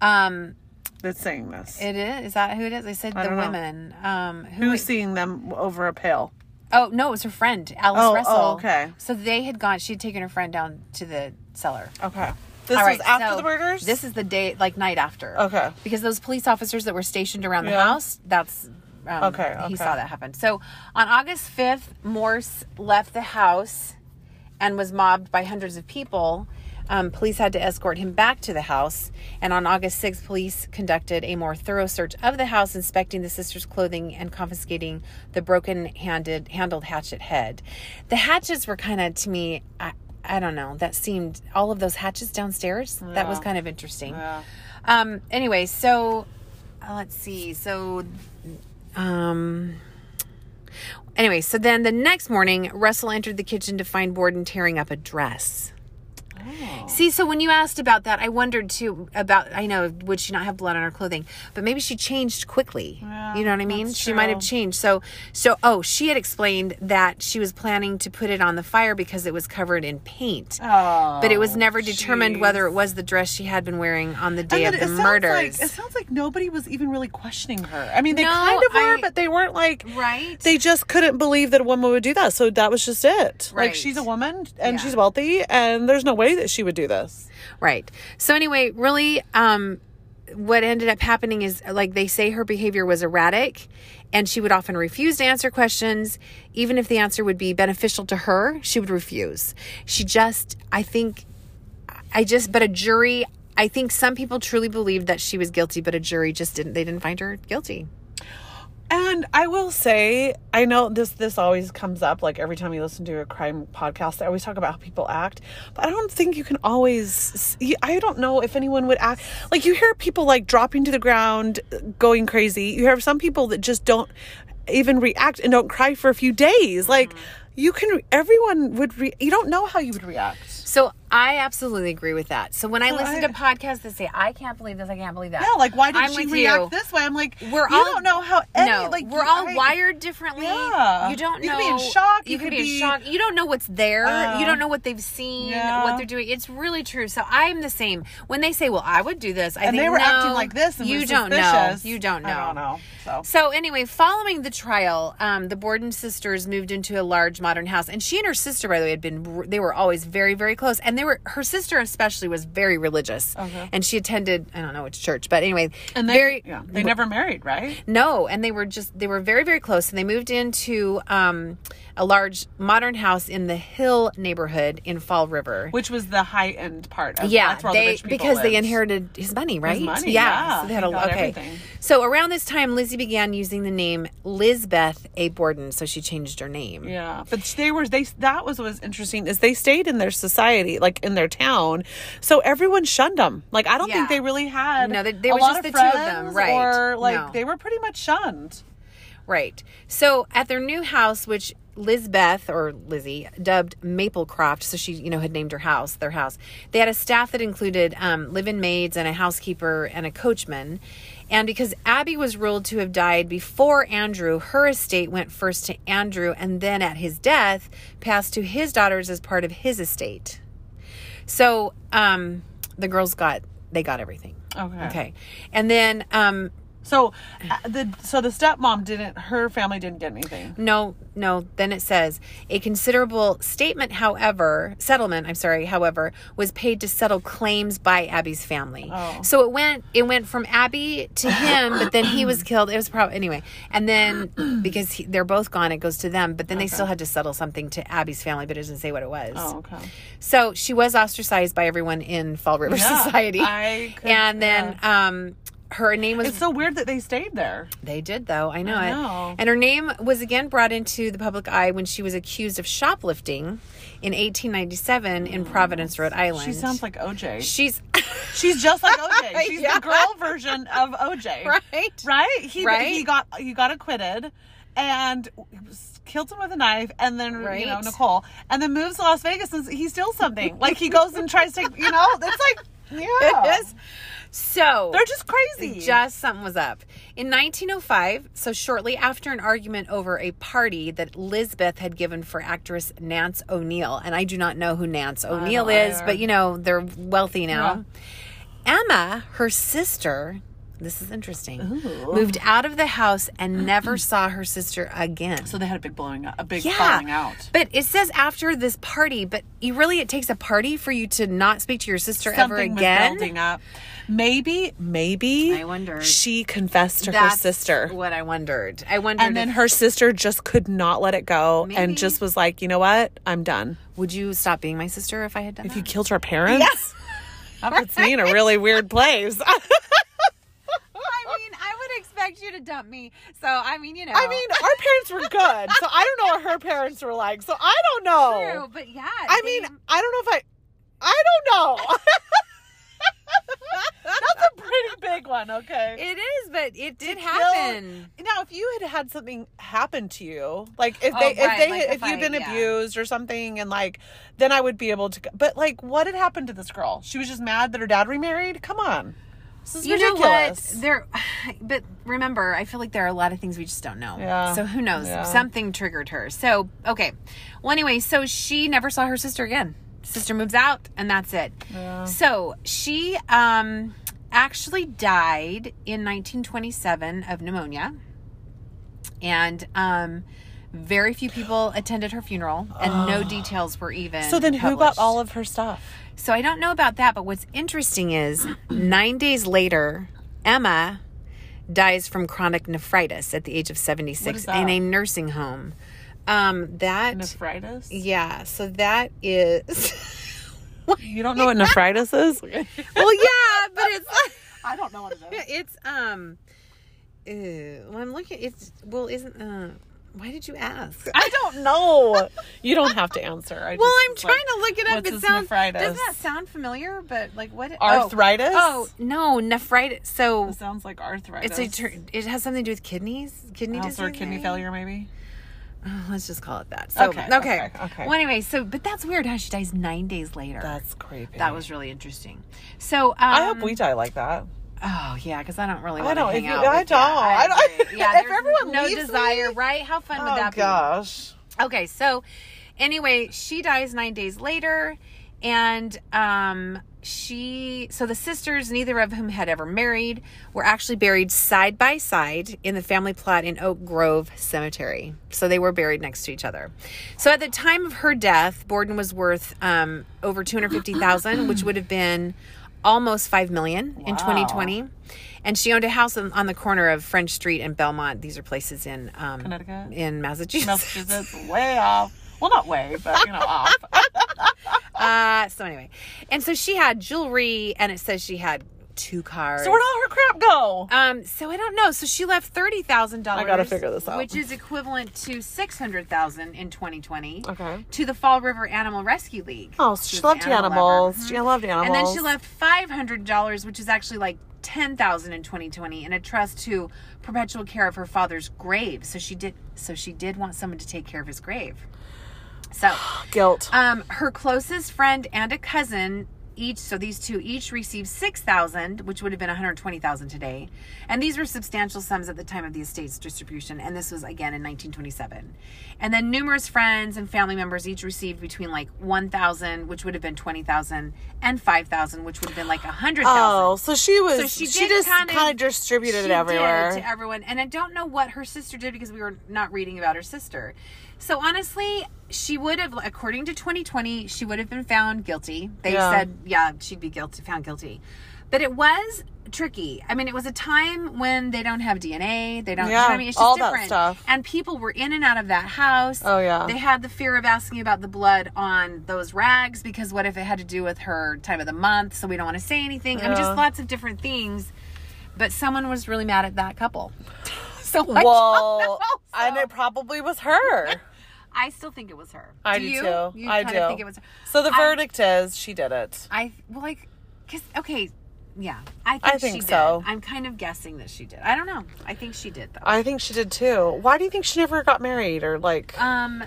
S2: Um,
S1: that's saying this.
S2: it is. Is that who it is? I said the women. Um, who?
S1: Who's seeing them over a pail?
S2: oh no, it was her friend Alice
S1: Oh, oh,
S2: Russell.
S1: okay.
S2: So they had gone. She had taken her friend down to the cellar.
S1: Okay. This
S2: All
S1: was
S2: right,
S1: after
S2: so
S1: the murders.
S2: This is the day, like night after.
S1: Okay.
S2: Because those police officers that were stationed around the
S1: Yeah.
S2: house, that's um,
S1: Okay,
S2: He saw that happen. So on August fifth, Morse left the house and was mobbed by hundreds of people. Um, police had to escort him back to the house. And on August 6th, police conducted a more thorough search of the house, inspecting the sisters' clothing and confiscating the broken handed handled hatchet head. The hatchets were kind of to me, I, I don't know, that seemed all of those hatches downstairs. That was kind of interesting.
S1: Yeah.
S2: Um, anyway, so uh, let's see. So, um, anyway, so then the next morning, Russell entered the kitchen to find Borden tearing up a dress.
S1: Oh.
S2: See, so when you asked about that, I wondered too about. I know would she not have blood on her clothing, but maybe she changed quickly.
S1: Yeah,
S2: you know what I mean? She might have changed. So, so oh, she had explained that she was planning to put it on the fire because it was covered in paint.
S1: Oh,
S2: But it was oh, never determined
S1: jeez.
S2: whether it was the dress she had been wearing on the day of the
S1: it sounds
S2: murders.
S1: Like, it sounds like nobody was even really questioning her. I mean, they
S2: No,
S1: kind of were,
S2: I-
S1: but they weren't like
S2: Right.
S1: They just couldn't believe that a woman would do that. So that was just it.
S2: Right.
S1: Like she's a woman and
S2: Yeah.
S1: she's wealthy, and there's no way that she would do this.
S2: Right. So anyway, really, um, what ended up happening is like they say her behavior was erratic and she would often refuse to answer questions even if the answer would be beneficial to her she would refuse she just i think i just but a jury i think some people truly believed that she was guilty but a jury just didn't they didn't find her guilty
S1: And I will say, I know this this always comes up like every time you listen to a crime podcast, I always talk about how people act, but I don't think you can always I don't know if anyone would act like you hear people like dropping to the ground, going crazy. You have some people that just don't even react and don't cry for a few days. Like mm-hmm. you can everyone would re, you don't know how you would react.
S2: So i absolutely agree with that so when i listen
S1: I-
S2: to podcasts that say i can't believe this i can't believe that
S1: Yeah, like why did
S2: I'm
S1: she react
S2: you.
S1: this way? I'm like,
S2: we're
S1: you
S2: all
S1: don't know how any,
S2: no,
S1: like
S2: we're all
S1: I-
S2: wired differently.
S1: Yeah.
S2: You don't
S1: You
S2: know.
S1: could be in shock,
S2: You,
S1: you
S2: could,
S1: could
S2: be, in shock. You don't know what's there.
S1: Uh,
S2: you don't know what they've seen,
S1: yeah.
S2: what they're doing. It's really true. So I'm the same. When they say, "Well, I would do this," I
S1: and
S2: think
S1: they were
S2: no,
S1: acting like this and
S2: you don't know. You don't know.
S1: I don't know. So
S2: So anyway, following the trial, um, the Borden sisters moved into a large modern house, and she and her sister, by the way, had been they were always very, very close, and they were her sister especially was very religious,
S1: Okay.
S2: and she attended I don't know which church, but anyway,
S1: and they
S2: very
S1: yeah, they never married, right?
S2: no, and they were just they were very very close, and they moved into um, a large modern house in the Hill neighborhood in Fall River.
S1: Which was the high end part. Of,
S2: yeah,
S1: that's where all the
S2: they
S1: people
S2: because they inherited his money, right?
S1: money,
S2: yeah,
S1: yeah.
S2: so they had a okay.
S1: everything.
S2: So around this time, Lizzie began using the name Lizbeth A. Borden, so she changed her name.
S1: Yeah, but they were they. That was what was interesting is they stayed in their society, like in their town, so everyone shunned them. Like I don't
S2: Yeah.
S1: think they really had.
S2: No, they- they were just the two of them, right.
S1: Or like
S2: No.
S1: they were pretty much shunned.
S2: Right. So at their new house, which Lizbeth or Lizzie dubbed Maplecroft, so she, you know, had named her house, their house. They had a staff that included um, live-in maids and a housekeeper and a coachman. And because Abby was ruled to have died before Andrew, her estate went first to Andrew, and then at his death, passed to his daughters as part of his estate. So um, the girls got they got everything.
S1: Okay.
S2: Okay. And then um
S1: So uh, the so the stepmom didn't. Her family didn't get anything.
S2: No, no. Then it says a considerable statement, however, settlement. I'm sorry, however, was paid to settle claims by Abby's family.
S1: Oh.
S2: So it went it went from Abby to him, but then he was killed. It was probably anyway, and then because he, they're both gone, it goes to them. But then they still had to settle something to Abby's family, but it doesn't say what it was.
S1: Oh, okay.
S2: So she was ostracized by everyone in Fall River
S1: Yeah,
S2: Society,
S1: I could-
S2: and then um. Her name was
S1: It's so weird that they stayed there.
S2: they did, though. I know
S1: I
S2: it.
S1: know.
S2: And her name was again brought into the public eye when she was accused of shoplifting in 1897 in Providence, Rhode Island.
S1: She sounds like OJ.
S2: she's
S1: She's just like OJ. She's
S2: Yeah.
S1: the girl version of OJ.
S2: right.
S1: Right? He
S2: Right.
S1: he got he got acquitted and killed him with a knife and then you know Nicole and then moves to Las Vegas and he steals something. like he goes and tries to you know, it's like yeah.
S2: It is. So
S1: They're just crazy.
S2: just something was up. In 1905, so shortly after an argument over a party that Lizbeth had given for actress Nance O'Neil, and I do not know who Nance
S1: O'Neil
S2: is,
S1: either.
S2: but you know, they're wealthy now. Emma, her sister, this is interesting,
S1: Ooh.
S2: moved out of the house and never mm. saw her sister again.
S1: so they had a big blowing up, a big
S2: Yeah.
S1: falling out.
S2: But it says after this party, but you really it takes a party for you to not speak to your sister ever
S1: Something was
S2: again.
S1: building up. Maybe, maybe
S2: I wondered.
S1: she confessed to her sister.
S2: What I wondered. I wondered.
S1: And then her sister just could not let it go
S2: Maybe.
S1: and just was like, you know what? I'm done.
S2: would you stop being my sister if I had done
S1: If
S2: that?
S1: you killed her parents, that puts me in a really weird place.
S2: I mean, I would expect you to dump me. So I mean, you know.
S1: I mean, our parents were good, so I don't know what her parents were like. So I don't know.
S2: true, but yeah.
S1: I mean, I don't know if I. I don't know. That's a pretty big one. Okay.
S2: it is, but it did happen.
S1: Now, if you had had something happen to you, like if
S2: Oh,
S1: they, if
S2: right,
S1: they,
S2: like
S1: if,
S2: if
S1: you'd been
S2: yeah.
S1: abused or something, and like, then I would be able to. But like, what had happened to this girl? She was just mad that her dad remarried. Come on, this is
S2: You know what? There, but remember, I feel like there are a lot of things we just don't know.
S1: Yeah.
S2: So who knows?
S1: Yeah.
S2: Something triggered her. So okay. Well, anyway, so she never saw her sister again. Sister moves out, and that's it.
S1: Yeah.
S2: So she um actually died in 1927 of pneumonia, and um. Very few people attended her funeral, and no details were even.
S1: So then, who got all of her stuff?
S2: So I don't know about that, but what's interesting is nine days later, Emma dies from chronic nephritis at the age of 76
S1: What is that?
S2: in a nursing home. Um, that,
S1: Nephritis.
S2: yeah, so that is,
S1: You don't know what nephritis is?
S2: well, yeah, but it's,
S1: I don't know what it is.
S2: it's, um, uh, well, I'm looking, it's, well, isn't, uh, why did you ask?
S1: I don't know. You don't have to answer. I
S2: Well,
S1: just-
S2: I'm trying
S1: like,
S2: to look it up. It sounds
S1: nephritis?
S2: doesn't that sound familiar? But like what? oh.
S1: Arthritis?
S2: Oh, no, nephritis. So
S1: It sounds like arthritis.
S2: It's a it has something to do with kidneys, kidney
S1: Also,
S2: disease,
S1: or kidney
S2: maybe?
S1: failure, maybe.
S2: Oh, let's just call it that. So,
S1: Okay,
S2: okay,
S1: okay, okay.
S2: Well, anyway, so but that's weird how she dies nine days later.
S1: That's creepy.
S2: that was really interesting. So, um,
S1: I hope we die like that.
S2: Oh yeah, because I don't really
S1: I
S2: want to
S1: don't-
S2: hang
S1: if you-
S2: out.
S1: I
S2: with you.
S1: don't. I don't-
S2: Yeah,
S1: if everyone
S2: no desire,
S1: me-
S2: right? How fun would
S1: oh
S2: that be?
S1: gosh.
S2: Okay, so anyway, she dies nine days later, and um, she so the sisters, neither of whom had ever married, were actually buried side by side in the family plot in Oak Grove Cemetery. So they were buried next to each other. So at the time of her death, Borden was worth um, over two hundred fifty thousand, which would have been almost five million in twenty twenty. And she owned a house on, on the corner of French Street and Belmont. These are places in um,
S1: Connecticut?
S2: in Massachusetts.
S1: Massachusetts, way off. Well, not way, but you know, off.
S2: Uh, so anyway, and so she had jewelry, and it says she had two cars.
S1: So where'd all her crap go?
S2: um, so I don't know. So she left thirty thousand dollars.
S1: I gotta figure this out.
S2: which is equivalent to six hundred thousand in twenty twenty.
S1: Okay.
S2: To the Fall River Animal Rescue League.
S1: Oh, she
S2: was
S1: loved
S2: animal
S1: animals. She loved animals.
S2: And then she left five hundred dollars, which is actually like ten thousand in twenty twenty, in a trust to perpetual care of her father's grave. So she did. So she did want someone to take care of his grave. So.
S1: guilt.
S2: Um, her closest friend and a cousin each so these two each received 6000 which would have been 120000 today and these were substantial sums at the time of the estate's distribution and this was again in 1927 and then numerous friends and family members each received between like 1000 which would have been 20000 and 5000 which would have been like 100000
S1: Oh, so she was.
S2: So
S1: she,
S2: she
S1: just
S2: kind of-
S1: distributed
S2: she
S1: it everywhere.
S2: to everyone. And I don't know what her sister did because we were not reading about her sister. So honestly, she would have, according to 2020, she would have been found guilty. They
S1: Yeah.
S2: said, yeah, she'd be guilty, found guilty. But it was tricky. I mean, it was a time when they don't have DNA. They don't. you know
S1: Yeah,
S2: I mean, it's just
S1: all that
S2: different.
S1: stuff.
S2: And people were in and out of that house.
S1: Oh, yeah.
S2: They had the fear of asking about the blood on those rags because what if it had to do with her time of the month? So we don't want to say anything. I mean, just lots of different things. But someone was really mad at that couple. so I
S1: well,
S2: know.
S1: and it probably was her.
S2: I still think it was her.
S1: I
S2: do
S1: do
S2: you?
S1: too.
S2: You
S1: I do.
S2: of think it was her.
S1: So the
S2: I-
S1: verdict is she did it.
S2: I well, like, cause okay, yeah. I think,
S1: I think
S2: she
S1: so.
S2: Did. I'm kind of guessing that she did. I don't know. I think she did though.
S1: I think she did too. Why do you think she never got married or like?
S2: um,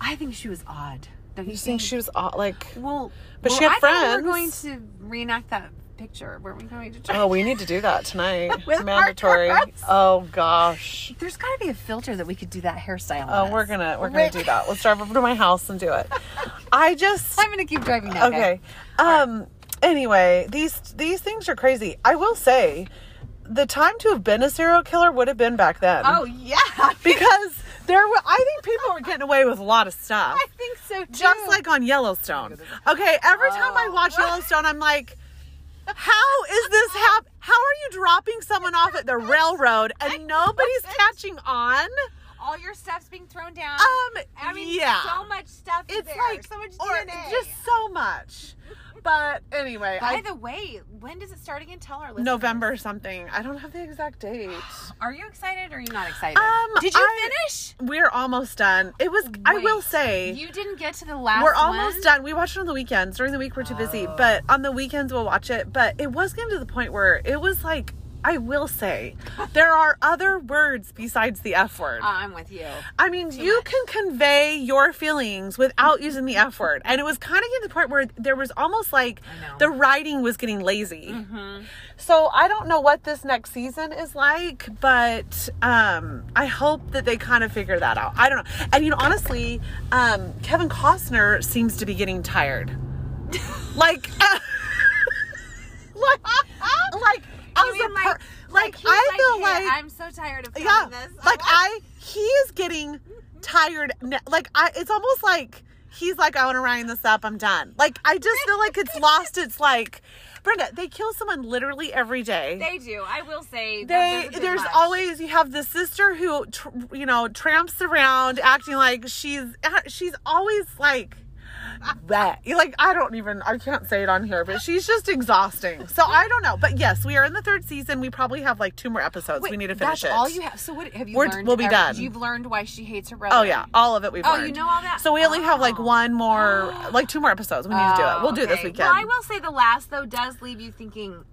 S2: I think she was odd. Don't you,
S1: you think she was odd? like?
S2: Well,
S1: But
S2: well,
S1: she had
S2: I thought we were
S1: friends.
S2: going to reenact that picture. Weren't we going to try?
S1: Oh, we need to do that tonight.
S2: With
S1: Mandatory.
S2: markers.
S1: Oh gosh.
S2: There's got to be a filter that we could do that hairstyle.
S1: Oh,
S2: on
S1: we're
S2: us.
S1: gonna we're gonna do that. Let's drive over to my house and do it. I just
S2: I'm gonna keep driving now.
S1: okay. Um. Anyway, these these things are crazy. I will say, the time to have been a serial killer would have been back then.
S2: Oh yeah.
S1: because there were. I think people were getting away with a lot of stuff.
S2: I think so too.
S1: Just like on Yellowstone. Okay, every time I
S2: Oh.
S1: watch Yellowstone, I'm like, how is this hap? How are you dropping someone off at the railroad and nobody's catching on?
S2: all your stuff's being thrown down.
S1: Um,
S2: I mean,
S1: yeah.
S2: so much stuff
S1: It's
S2: there.
S1: like
S2: so much
S1: or
S2: DNA.
S1: just so much. But anyway,
S2: By
S1: I,
S2: the way, when does it start again? Tell our listeners.
S1: November something. I don't have the exact date.
S2: Are you excited or are you not excited?
S1: Um,
S2: Did you
S1: I-
S2: finish?
S1: We're almost done. It was. I will say.
S2: You didn't get to the last
S1: We're almost
S2: one?
S1: done. We watch it on the weekends. During the week, we're too busy. But on the weekends, we'll watch it. But it was getting to the point where it was like, I will say, there are other words besides the F word.
S2: Uh, I'm with you.
S1: I mean, you
S2: much.
S1: can convey your feelings without using the F word. And it was kind of getting to the point where there was almost like.
S2: Mm-hmm.
S1: the writing was getting lazy. So I don't know what this next season is like, but um, I hope that they kind of figure that out. I don't know. And, you know, honestly, um, Kevin Costner seems to be getting tired. like, like, like,
S2: You
S1: as
S2: mean
S1: a like,
S2: he's
S1: I feel
S2: "Hey,
S1: like
S2: I'm so tired of
S1: yeah
S2: this.
S1: like i he is getting tired like i it's almost like he's like i want to round this up i'm done like i just feel like it's lost its like brenda they kill someone literally every day
S2: They do. I will say.
S1: they
S2: there's,
S1: there's
S2: much.
S1: always you have the sister who tr- you know tramps around acting like she's uh, she's always like that like i don't even i can't say it on here but she's just exhausting so i don't know but yes we are in the third season we probably have like two more episodes
S2: Wait,
S1: we need to finish
S2: that's
S1: it
S2: all you have. So what have you
S1: We're-
S2: learned?
S1: we'll be
S2: every-
S1: done.
S2: You've learned why she hates her brother.
S1: Oh yeah, all of it we've
S2: Oh,
S1: learned.
S2: you know all that?
S1: So we only have like
S2: Oh.
S1: one more, like two more episodes. We need to do it. We'll do it this oh,
S2: okay.
S1: weekend.
S2: Well, I will say the last though does leave you thinking.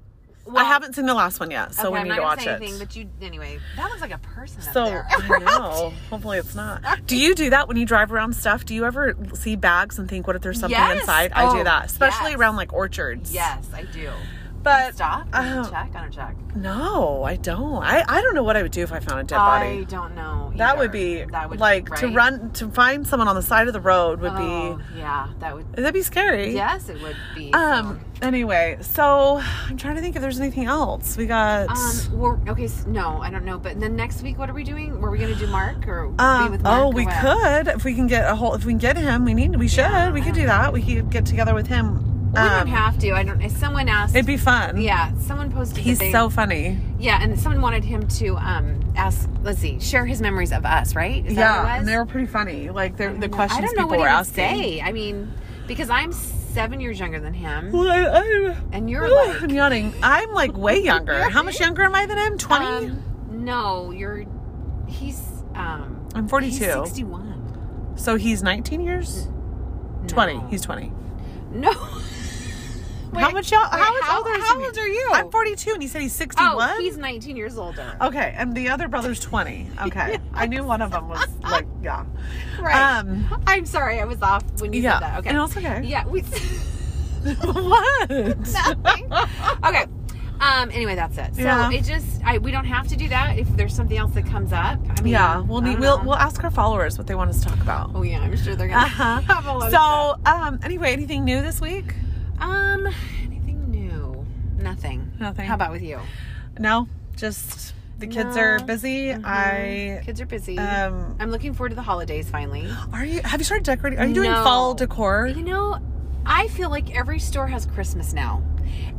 S1: I haven't seen the last one yet, so
S2: okay,
S1: we
S2: I'm
S1: need to watch it.
S2: anything, but you anyway. That looks like a person
S1: so. I know. Hopefully it's not. Do you do that when you drive around stuff? Do you ever see bags and think, "What if there's something
S2: Yes.
S1: inside?" I do
S2: Oh,
S1: that, especially
S2: yes.
S1: around like orchards.
S2: yes, I do.
S1: But
S2: Stop.
S1: um,
S2: check. I don't check.
S1: no, I don't. I I don't know what I would do if I found a dead body.
S2: I don't know.
S1: That would be
S2: That would
S1: like to
S2: right?
S1: run to find someone on the side of the road would
S2: Oh,
S1: be
S2: yeah, that would.
S1: that'd be scary.
S2: Yes, it would be.
S1: Um. Anyway, so I'm trying to think if there's anything else. We got.
S2: Um. We're, okay. s no, I don't know. But then next week, what are we doing? Were we going to do Mark or be
S1: Um,
S2: with Mark?
S1: oh, we could if we can get a whole. If we can get him, we need. We should.
S2: Yeah,
S1: we could do that. We could get together with him.
S2: We
S1: Um,
S2: don't have to. I don't. if Someone asked.
S1: It'd be fun.
S2: Yeah, someone posted.
S1: He's
S2: they,
S1: so funny.
S2: Yeah, and someone wanted him to um ask. Let's see, share his memories of us. Right? Is that
S1: yeah, and they were pretty funny. Like the
S2: I
S1: questions
S2: don't know
S1: people
S2: what
S1: were
S2: he
S1: asking.
S2: say. I mean, because I'm seven years younger than him,
S1: Well, I, I'm,
S2: and you're
S1: Ugh,
S2: like
S1: I'm yawning. I'm like way younger. How much younger am I than him? Twenty.
S2: Um, no, you're. He's. um
S1: I'm 42.
S2: He's Sixty-one.
S1: so he's 19 years. 20.
S2: No.
S1: He's 20.
S2: no.
S1: how much? Y'all,
S2: wait,
S1: how much
S2: how-
S1: older is
S2: how old are you?
S1: I'm 42, and he said he's 61.
S2: Oh, he's 19 years older.
S1: Okay, and the other brother's 20. Okay. I knew one of them was like, yeah.
S2: Right.
S1: Um,
S2: I'm sorry, I was off when you
S1: yeah.
S2: said that. Okay.
S1: No, it's okay.
S2: Yeah, we.
S1: what?
S2: Nothing. okay. Um. Anyway, that's it. So
S1: Yeah.
S2: it just I we don't have to do that if there's something else that comes up. I mean,
S1: Yeah, we'll need we'll
S2: know.
S1: we'll ask our followers what they want us to talk about.
S2: Oh yeah, I'm sure they're gonna
S1: Uh-huh.
S2: have a lot of.
S1: So, um, anyway, anything new this week?
S2: Um, anything new? Nothing.
S1: Nothing.
S2: How about with you?
S1: No, just the kids are
S2: No.
S1: busy. I
S2: Kids are busy.
S1: um,
S2: I'm looking forward to the holidays finally.
S1: are you? Have you started decorating? Are you doing
S2: No.
S1: fall decor?
S2: You know, I feel like every store has Christmas now.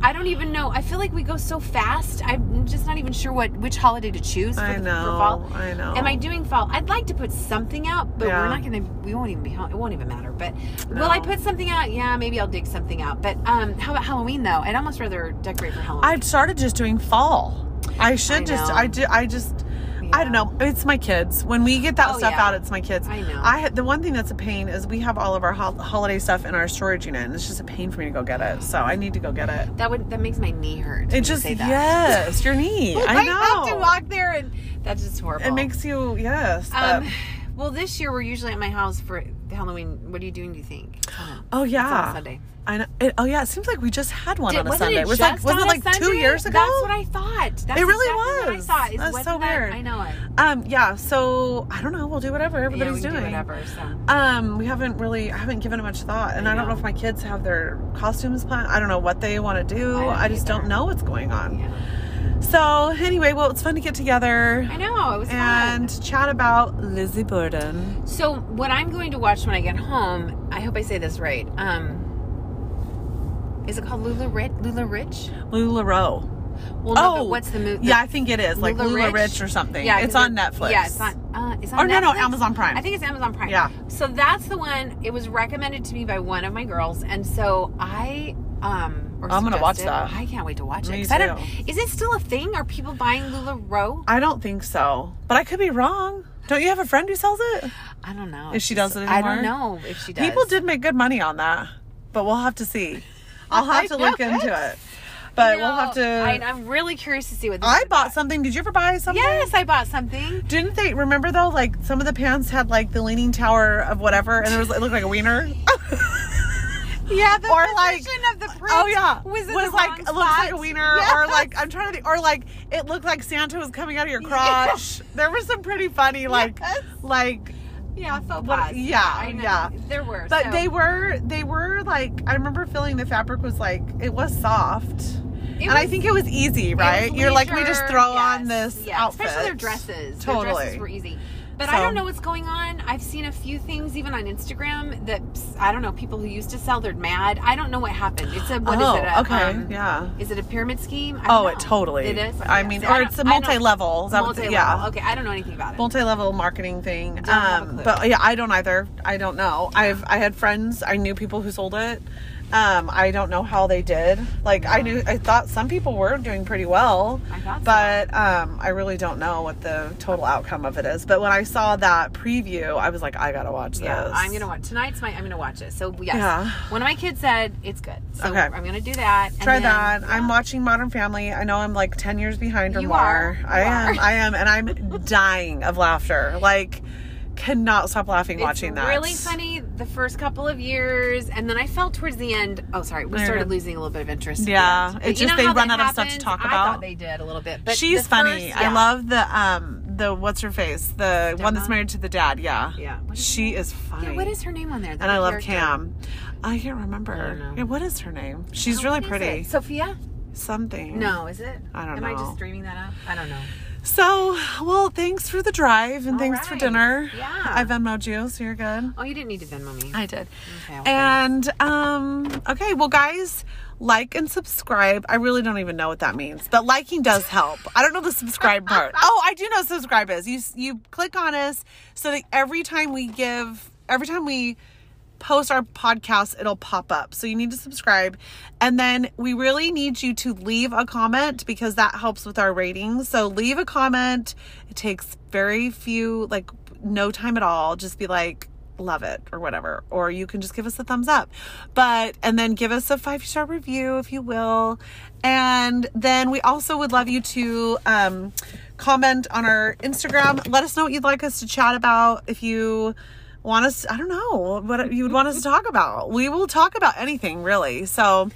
S2: I don't even know. I feel like we go so fast. I'm just not even sure what which holiday to choose for,
S1: I
S2: for
S1: know.
S2: fall.
S1: I know.
S2: Am I doing fall? I'd like to put something out, but
S1: Yeah.
S2: we're not gonna. We won't even be. home. It won't even matter. But
S1: No.
S2: will I put something out? Yeah, maybe I'll dig something out. But um, how about Halloween though? I'd almost rather decorate for Halloween.
S1: I've started just doing fall. I should
S2: I
S1: just. I do. I just. I don't know. It's my kids. When we get that
S2: Oh,
S1: stuff
S2: yeah.
S1: out, it's my kids.
S2: I know.
S1: I the one thing that's a pain is we have all of our hol- holiday stuff in our storage unit, and it's just a pain for me to go get it. So I need to go get it.
S2: That would that makes my knee hurt.
S1: It just
S2: say that.
S1: yes, your knee. I know.
S2: have to walk there, and that's just horrible.
S1: It makes you yes.
S2: Um, well, this year we're usually at my house for Halloween. What are you doing? Do you think?
S1: Oh yeah.
S2: Sunday.
S1: I know. It, oh yeah. It seems like we just had one
S2: Did-
S1: on a Sunday.
S2: It
S1: was like wasn't it like two years ago?
S2: That's what I thought. That's
S1: It really
S2: exactly
S1: was.
S2: What I thought.
S1: That's so
S2: that-
S1: weird.
S2: I know it.
S1: Um. Yeah. So I don't know. We'll do whatever
S2: Yeah,
S1: everybody's
S2: we
S1: doing.
S2: do whatever. So
S1: Um, we haven't really, I haven't given it much thought, and I,
S2: I
S1: don't know if my kids have their costumes planned. I don't know what they want to do.
S2: I
S1: I, just
S2: either.
S1: don't know what's going on.
S2: yeah.
S1: So anyway, well, it's fun to get together
S2: I know it was
S1: and
S2: fun.
S1: chat about Lizzie Borden.
S2: So what I'm going to watch when I get home, I hope I say this right. Um, is it called LuLaRich? Lula Rich?
S1: LuLaRoe.
S2: Well, no,
S1: Oh,
S2: what's the movie?
S1: Yeah, I think it is like
S2: Lula
S1: Lula
S2: Rich?
S1: Rich or something.
S2: Yeah,
S1: it's on
S2: it-
S1: Netflix.
S2: Yeah, it's on. Uh, it's on
S1: Or no, no, Amazon Prime.
S2: I think it's Amazon Prime.
S1: Yeah.
S2: So that's the one. It was recommended to me by one of my girls, and so I um.
S1: I'm gonna watch that.
S2: I can't wait to watch it.
S1: Me
S2: 'cause I don't.
S1: too.
S2: Is it still a thing? Are people buying LuLaRoe?
S1: I don't think so, but I could be wrong. Don't you have a friend who sells it?
S2: I don't know.
S1: If she does it anymore,
S2: I don't know if she does.
S1: People did make good money on that, but we'll have to see. I'll have to look into it, but
S2: You
S1: we'll have to.
S2: I, I'm really curious to see what.
S1: I bought
S2: about.
S1: something. Did you ever buy something?
S2: Yes, I bought something.
S1: Didn't they remember though? Like some of the pants had like the leaning tower of whatever, and it was it looked like a wiener.
S2: Yeah, the
S1: Or like-
S2: of the print
S1: oh yeah,
S2: was,
S1: was like looks like a wiener,
S2: Yes.
S1: or like I'm trying to think, or like it looked like Santa was coming out of your crotch. There was some pretty funny like
S2: Yes.
S1: like,
S2: yeah, faux pas.
S1: yeah,
S2: I know.
S1: yeah.
S2: There were,
S1: but
S2: so-
S1: they were they were like I remember feeling the fabric was like it was soft.
S2: It
S1: and I think it was easy, right?
S2: was
S1: You're like, we just throw on this
S2: yeah,
S1: outfit.
S2: especially their dresses. Their
S1: Totally.
S2: dresses were easy. But I don't know what's going on. I've seen a few things even on Instagram that I don't know. People who used to sell, they're mad. I don't know what happened. It's a what is
S1: oh,
S2: it? A,
S1: okay,
S2: um,
S1: yeah.
S2: Is it a pyramid scheme? I
S1: Oh,
S2: know.
S1: it totally.
S2: It is.
S1: I mean, or it's a multi-level. Is that what the-
S2: multi-level.
S1: yeah.
S2: Okay, I don't know anything about it.
S1: multi-level marketing thing.
S2: Don't have a
S1: Um, but yeah, I don't either. I don't know. I've I had friends. I knew people who sold it. Um, I don't know how they did. Like I knew, I thought some people were doing pretty well,
S2: I thought so.
S1: but um, I really don't know what the total outcome of it is. But when I saw that preview, I was like, I gotta watch
S2: Yeah,
S1: this.
S2: I'm gonna watch tonight's. My I'm gonna watch it. So yes,
S1: Yeah.
S2: one of my kids said it's good. So
S1: Okay.
S2: I'm gonna do that. and
S1: Try
S2: then-
S1: that. I'm watching Modern Family. I know I'm like 10 years behind or
S2: You
S1: more.
S2: are. You
S1: I am.
S2: are.
S1: I am. And I'm dying of laughter. Like, cannot stop laughing watching that.
S2: really funny the first couple of years, and then I felt towards the end. Oh, sorry, we started losing a little bit of interest.
S1: Yeah, it's just they run out of stuff to
S2: happens?
S1: talk
S2: I
S1: about.
S2: thought they did a little bit, but
S1: She's funny.
S2: first-
S1: I love the um the what's her face the one that's married to the dad. Yeah,
S2: Yeah,
S1: she is funny.
S2: Yeah, what is her name on there? The
S1: and I love
S2: character?
S1: Cam. I can't remember.
S2: I.
S1: Yeah, what is her name? She's
S2: Oh,
S1: really pretty.
S2: Sophia?
S1: Something.
S2: No, is it?
S1: I don't know.
S2: Am I just dreaming that up? I don't know.
S1: So, well, thanks for the drive and
S2: All
S1: thanks for dinner.
S2: Yeah.
S1: I Venmoed you, so you're good.
S2: Oh, you didn't need to Venmo me.
S1: I did.
S2: Okay, okay.
S1: And um okay, well guys, like and subscribe. I really don't even know what that means, but liking does help. I don't know the subscribe part. Oh, I do know subscribe is. You you click on us so that every time we give every time we post our podcast, it'll pop up. So you need to subscribe. And then we really need you to leave a comment because that helps with our ratings. So leave a comment. It takes very few, like no time at all. Just be like, love it or whatever. Or you can just give us a thumbs up. But, and then give us a five star review if you will. And then we also would love you to, um, comment on our Instagram. Let us know what you'd like us to chat about. If you, want us I don't know what you would want us to talk about. We will talk about anything really. So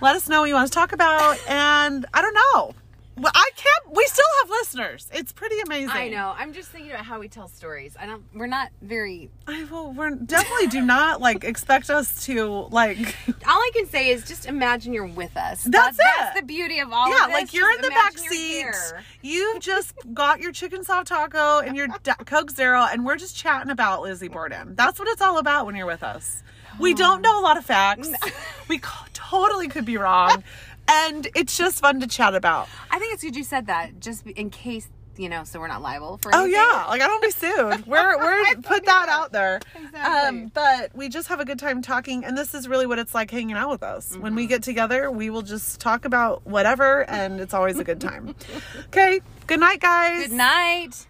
S1: let us know what you want to talk about and I don't know. Well, I can't we still have listeners. It's pretty amazing.
S2: I know. I'm just thinking about how we tell stories. I don't. We're not very.
S1: I well, we're definitely do not like expect us to like
S2: All I can say is just imagine you're with us.
S1: That's
S2: That's
S1: it.
S2: the beauty of all
S1: yeah,
S2: of this.
S1: Yeah, like you're in the back seat. You've just got your chicken soft taco and your da- Coke Zero, and we're just chatting about Lizzie Borden. That's what it's all about when you're with us. We don't oh. know a lot of facts. We totally could be wrong, and it's just fun to chat about.
S2: I think it's good you said that, just in case you know, so we're not liable for.
S1: Oh yeah, like I don't be sued. We're we're put that out there.
S2: Exactly.
S1: Um, but we just have a good time talking, and this is really what it's like hanging out with us. When we get together, we will just talk about whatever, and it's always a good time. okay, good night, guys.
S2: Good night.